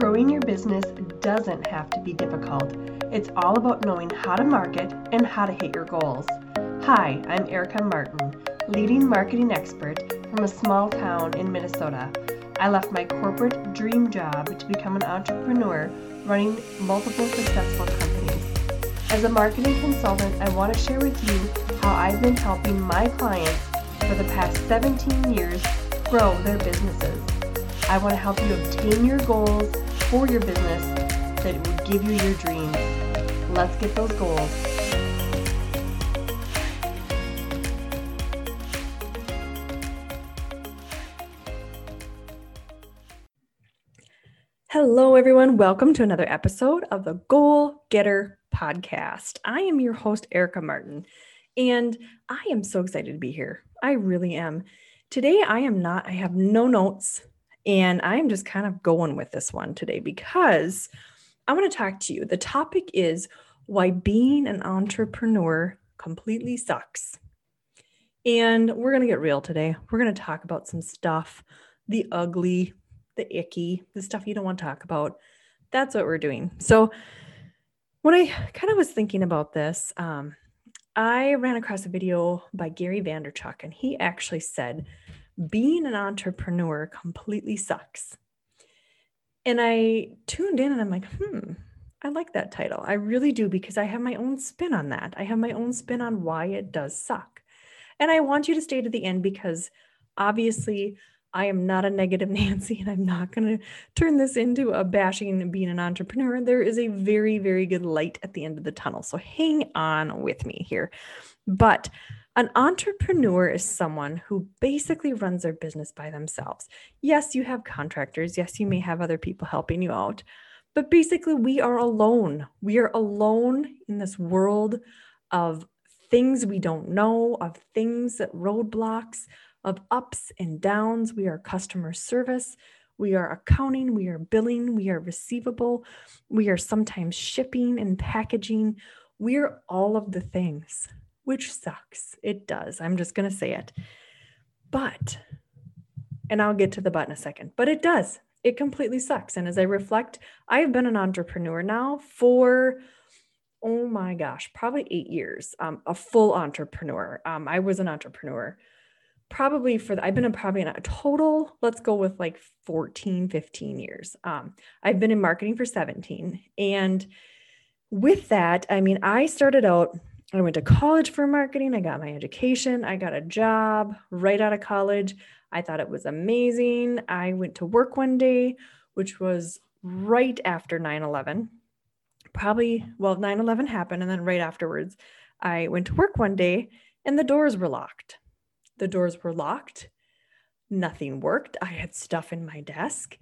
Growing your business doesn't have to be difficult. It's all about knowing how to market and how to hit your goals. Hi, I'm Erica Martin, leading marketing expert from a small town in Minnesota. I left my corporate dream job to become an entrepreneur running multiple successful companies. As a marketing consultant, I want to share with you how I've been helping my clients for the past 17 years grow their businesses. I want to help you obtain your goals for your business that will give you your dreams. Let's get those goals. Hello, everyone. Welcome to another episode of the Goal Getter Podcast. I am your host, Erica Martin, and I am so excited to be here. I really am. Today, I am not, I have no notes, and I'm just kind of going with this one today because I want to talk to you. The topic is why being an entrepreneur completely sucks. And we're going to get real today. We're going to talk about some stuff the ugly, the icky, the stuff you don't want to talk about. That's what we're doing. So, when I kind of was thinking about this, um, I ran across a video by Gary Vaynerchuk, and he actually said, Being an entrepreneur completely sucks. And I tuned in and I'm like, hmm, I like that title. I really do because I have my own spin on that. I have my own spin on why it does suck. And I want you to stay to the end because obviously I am not a negative Nancy and I'm not going to turn this into a bashing being an entrepreneur. There is a very, very good light at the end of the tunnel. So hang on with me here. But an entrepreneur is someone who basically runs their business by themselves. Yes, you have contractors. Yes, you may have other people helping you out. But basically, we are alone. We are alone in this world of things we don't know, of things that roadblocks, of ups and downs. We are customer service. We are accounting. We are billing. We are receivable. We are sometimes shipping and packaging. We're all of the things, which sucks. It does. I'm just going to say it. But, and I'll get to the but in a second, but it does. It completely sucks. And as I reflect, I've been an entrepreneur now for oh my gosh, probably eight years, um, a full entrepreneur. Um, I was an entrepreneur probably for the, I've been in probably in a total, let's go with like 14, 15 years. Um, I've been in marketing for 17. And with that, I mean, I started out, I went to college for marketing. I got my education. I got a job right out of college. I thought it was amazing. I went to work one day, which was right after 9 11. Probably, well, 9 11 happened. And then right afterwards, I went to work one day and the doors were locked. The doors were locked. Nothing worked. I had stuff in my desk.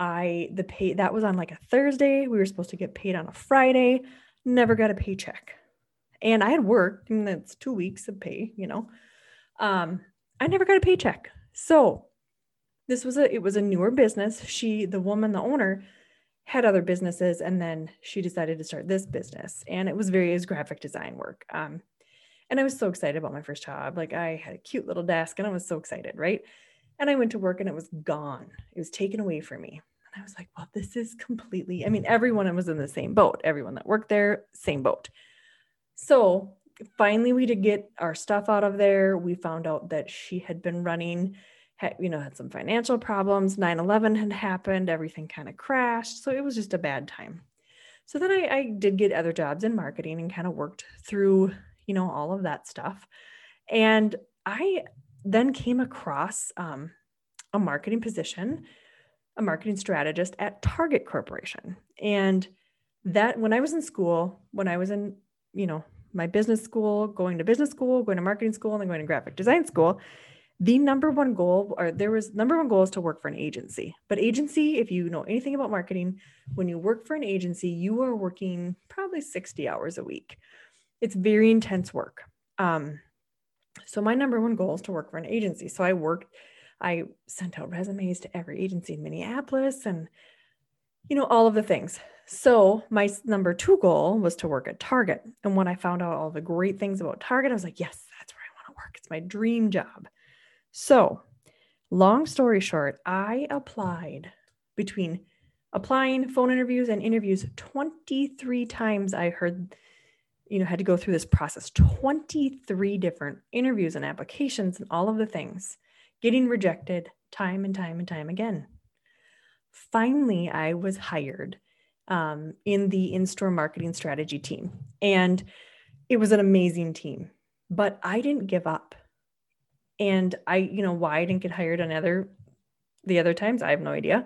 I the pay that was on like a Thursday. We were supposed to get paid on a Friday. Never got a paycheck. And I had worked, and that's two weeks of pay, you know. Um, I never got a paycheck. So this was a it was a newer business. She, the woman, the owner, had other businesses, and then she decided to start this business. And it was various graphic design work. Um, and I was so excited about my first job. Like I had a cute little desk and I was so excited, right? And I went to work and it was gone. It was taken away from me. And I was like, well, this is completely, I mean, everyone was in the same boat. Everyone that worked there, same boat. So finally we did get our stuff out of there. We found out that she had been running, had, you know, had some financial problems. 9-11 had happened. Everything kind of crashed. So it was just a bad time. So then I, I did get other jobs in marketing and kind of worked through you know, all of that stuff. And I then came across um, a marketing position, a marketing strategist at Target Corporation. And that when I was in school, when I was in, you know, my business school, going to business school, going to marketing school, and then going to graphic design school, the number one goal or there was number one goal is to work for an agency but agency if you know anything about marketing when you work for an agency you are working probably 60 hours a week it's very intense work. Um, so my number one goal is to work for an agency. So I worked, I sent out resumes to every agency in Minneapolis and, you know, all of the things. So my number two goal was to work at Target. And when I found out all the great things about Target, I was like, yes, that's where I want to work. It's my dream job. So long story short, I applied between applying, phone interviews, and interviews 23 times. I heard, you know, had to go through this process 23 different interviews and applications and all of the things, getting rejected time and time and time again. Finally, I was hired um, in the in store marketing strategy team. And it was an amazing team, but I didn't give up. And I, you know, why I didn't get hired on other the other times, I have no idea.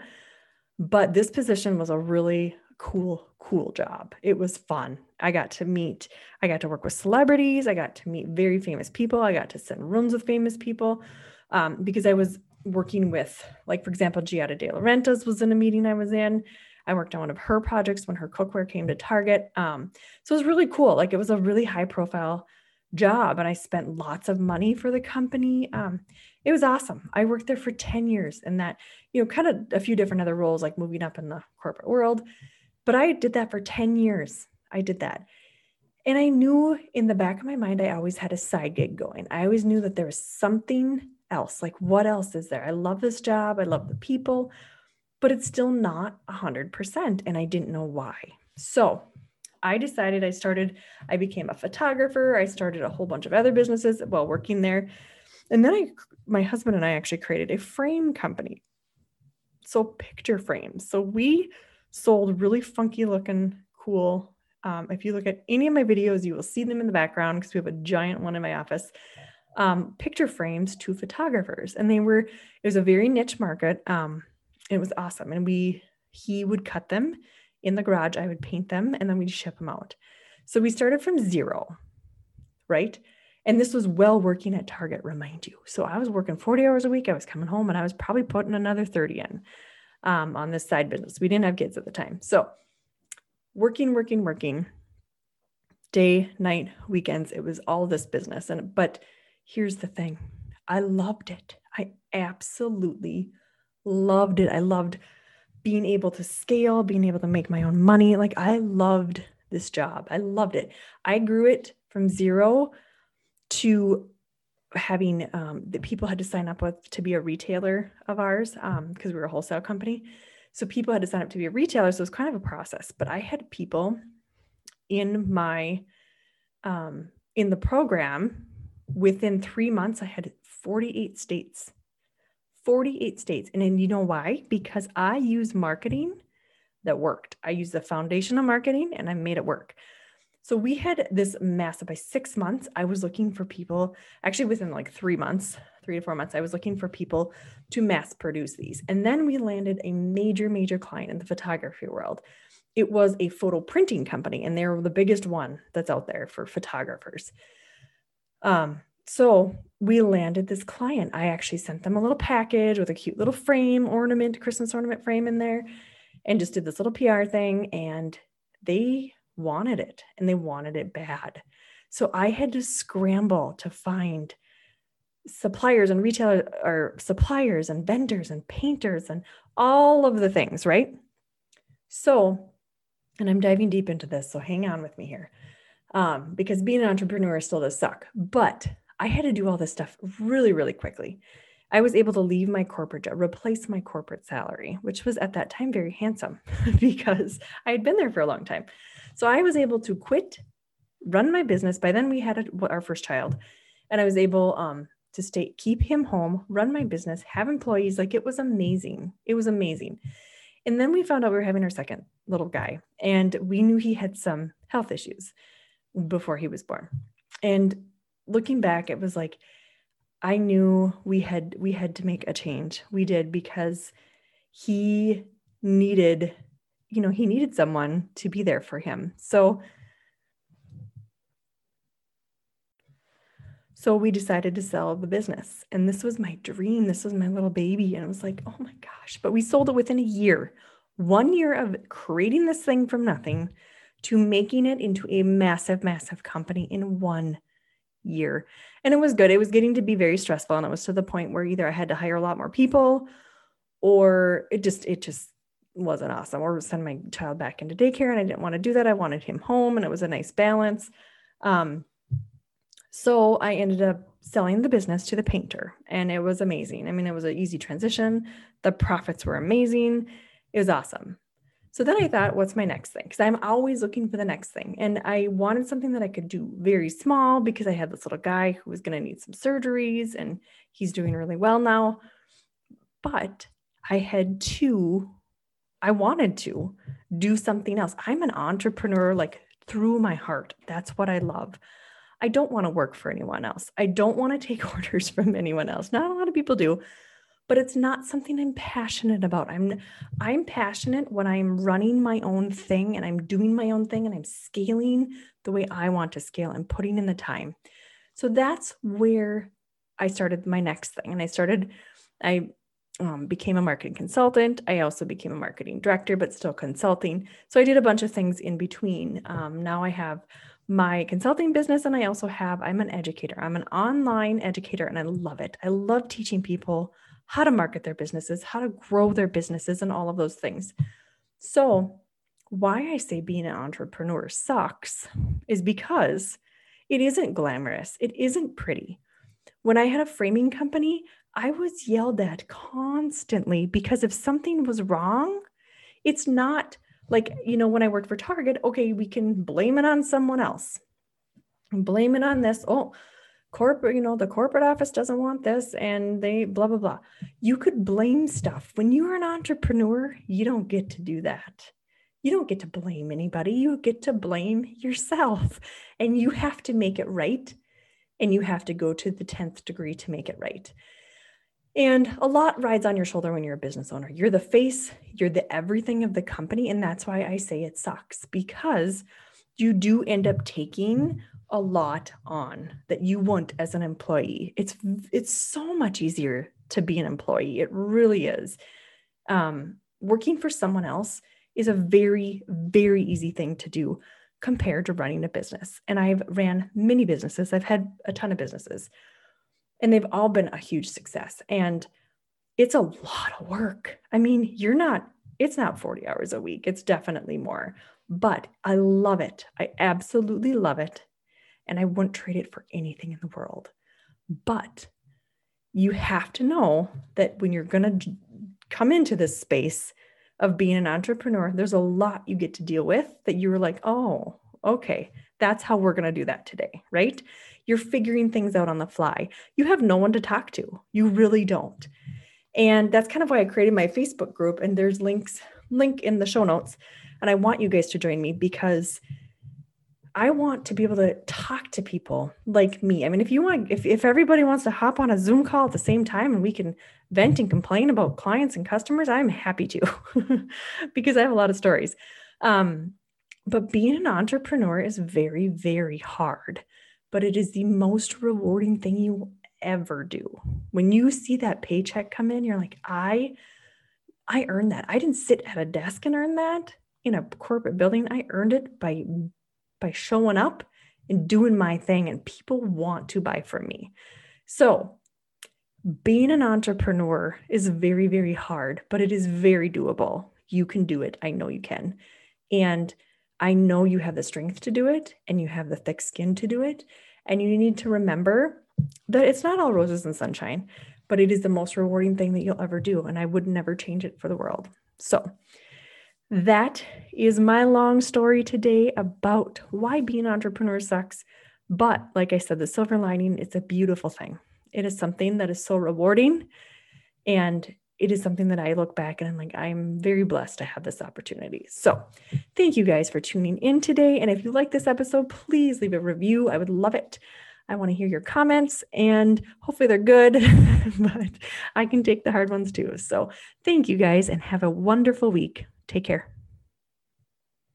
But this position was a really cool, cool job. It was fun. I got to meet, I got to work with celebrities. I got to meet very famous people. I got to sit in rooms with famous people um, because I was working with, like, for example, Giada De Laurentiis was in a meeting I was in. I worked on one of her projects when her cookware came to Target. Um, so it was really cool. Like, it was a really high profile job, and I spent lots of money for the company. Um, it was awesome. I worked there for 10 years and that, you know, kind of a few different other roles, like moving up in the corporate world. But I did that for 10 years. I did that. And I knew in the back of my mind, I always had a side gig going. I always knew that there was something else. Like, what else is there? I love this job. I love the people, but it's still not 100%. And I didn't know why. So I decided I started, I became a photographer. I started a whole bunch of other businesses while working there. And then I, my husband and I actually created a frame company. So picture frames. So we sold really funky looking, cool. Um, if you look at any of my videos, you will see them in the background because we have a giant one in my office. Um, picture frames to photographers, and they were. It was a very niche market. Um, it was awesome, and we he would cut them in the garage. I would paint them, and then we'd ship them out. So we started from zero, right? And this was well working at Target, remind you. So I was working 40 hours a week. I was coming home and I was probably putting another 30 in um, on this side business. We didn't have kids at the time. So working, working, working, day, night, weekends. It was all this business. And but here's the thing. I loved it. I absolutely loved it. I loved being able to scale, being able to make my own money. Like I loved this job. I loved it. I grew it from zero to having um, that people had to sign up with to be a retailer of ours because um, we were a wholesale company. So people had to sign up to be a retailer. So it was kind of a process. But I had people in my um, in the program within three months. I had 48 states, 48 states, and then you know why? Because I use marketing that worked. I used the foundation of marketing and I made it work. So we had this massive by six months. I was looking for people, actually within like three months, three to four months, I was looking for people to mass produce these. And then we landed a major, major client in the photography world. It was a photo printing company, and they're the biggest one that's out there for photographers. Um, so we landed this client. I actually sent them a little package with a cute little frame ornament, Christmas ornament frame in there, and just did this little PR thing. And they wanted it and they wanted it bad. So I had to scramble to find suppliers and retailers or suppliers and vendors and painters and all of the things, right? So, and I'm diving deep into this, so hang on with me here. Um, because being an entrepreneur still does suck, but I had to do all this stuff really, really quickly. I was able to leave my corporate job, replace my corporate salary, which was at that time very handsome because I had been there for a long time. So I was able to quit, run my business. By then we had a, our first child, and I was able um, to stay, keep him home, run my business, have employees. Like it was amazing. It was amazing. And then we found out we were having our second little guy, and we knew he had some health issues before he was born. And looking back, it was like I knew we had we had to make a change. We did because he needed you know, he needed someone to be there for him. So So we decided to sell the business. And this was my dream. This was my little baby. And it was like, oh my gosh. But we sold it within a year. One year of creating this thing from nothing to making it into a massive, massive company in one year. And it was good. It was getting to be very stressful. And it was to the point where either I had to hire a lot more people or it just, it just wasn't awesome or send my child back into daycare and i didn't want to do that i wanted him home and it was a nice balance um, so i ended up selling the business to the painter and it was amazing i mean it was an easy transition the profits were amazing it was awesome So then I thought, what's my next thing? Because I'm always looking for the next thing. And I wanted something that I could do very small because I had this little guy who was going to need some surgeries and he's doing really well now. But I had to, I wanted to do something else. I'm an entrepreneur like through my heart. That's what I love. I don't want to work for anyone else. I don't want to take orders from anyone else. Not a lot of people do but it's not something I'm passionate about. I'm I'm passionate when I'm running my own thing and I'm doing my own thing and I'm scaling the way I want to scale and putting in the time. So that's where I started my next thing. And I started, I um, became a marketing consultant. I also became a marketing director, but still consulting. So I did a bunch of things in between. Um, now I have my consulting business and I also have, I'm an educator. I'm an online educator and I love it. I love teaching people how to market their businesses, how to grow their businesses, and all of those things. So, why I say being an entrepreneur sucks is because it isn't glamorous, it isn't pretty. When I had a framing company, I was yelled at constantly because if something was wrong, it's not like, you know, when I worked for Target, okay, we can blame it on someone else. Blame it on this. Oh, corporate, you know, the corporate office doesn't want this and they blah, blah, blah. You could blame stuff. When you're an entrepreneur, you don't get to do that. You don't get to blame anybody. You get to blame yourself and you have to make it right. And you have to go to the 10th degree to make it right. And a lot rides on your shoulder when you're a business owner. You're the face, you're the everything of the company. And that's why I say it sucks because you do end up taking a lot on that you want as an employee. It's it's so much easier to be an employee. It really is. Um, working for someone else is a very very easy thing to do compared to running a business. And I've ran many businesses. I've had a ton of businesses. And they've all been a huge success. And it's a lot of work. I mean, you're not it's not 40 hours a week. It's definitely more. But I love it. I absolutely love it and I wouldn't trade it for anything in the world. But you have to know that when you're going to come into this space of being an entrepreneur, there's a lot you get to deal with that you're like, oh, okay, that's how we're going to do that today, right? You're figuring things out on the fly. You have no one to talk to. You really don't. And that's kind of why I created my Facebook group and there's links link in the show notes and I want you guys to join me because I want to be able to talk to people like me. I mean, if you want, if, if everybody wants to hop on a Zoom call at the same time and we can vent and complain about clients and customers, I'm happy to because I have a lot of stories. Um, but being an entrepreneur is very, very hard, but it is the most rewarding thing you ever do. When you see that paycheck come in, you're like, I, I earned that. I didn't sit at a desk and earn that in a corporate building. I earned it by by showing up and doing my thing, and people want to buy from me. So, being an entrepreneur is very, very hard, but it is very doable. You can do it. I know you can. And I know you have the strength to do it and you have the thick skin to do it. And you need to remember that it's not all roses and sunshine, but it is the most rewarding thing that you'll ever do. And I would never change it for the world. So, that is my long story today about why being an entrepreneur sucks. But like I said, the silver lining, it's a beautiful thing. It is something that is so rewarding. And it is something that I look back and I'm like, I'm very blessed to have this opportunity. So, thank you guys for tuning in today. And if you like this episode, please leave a review. I would love it. I want to hear your comments and hopefully they're good, but I can take the hard ones too. So, thank you guys and have a wonderful week. Take care.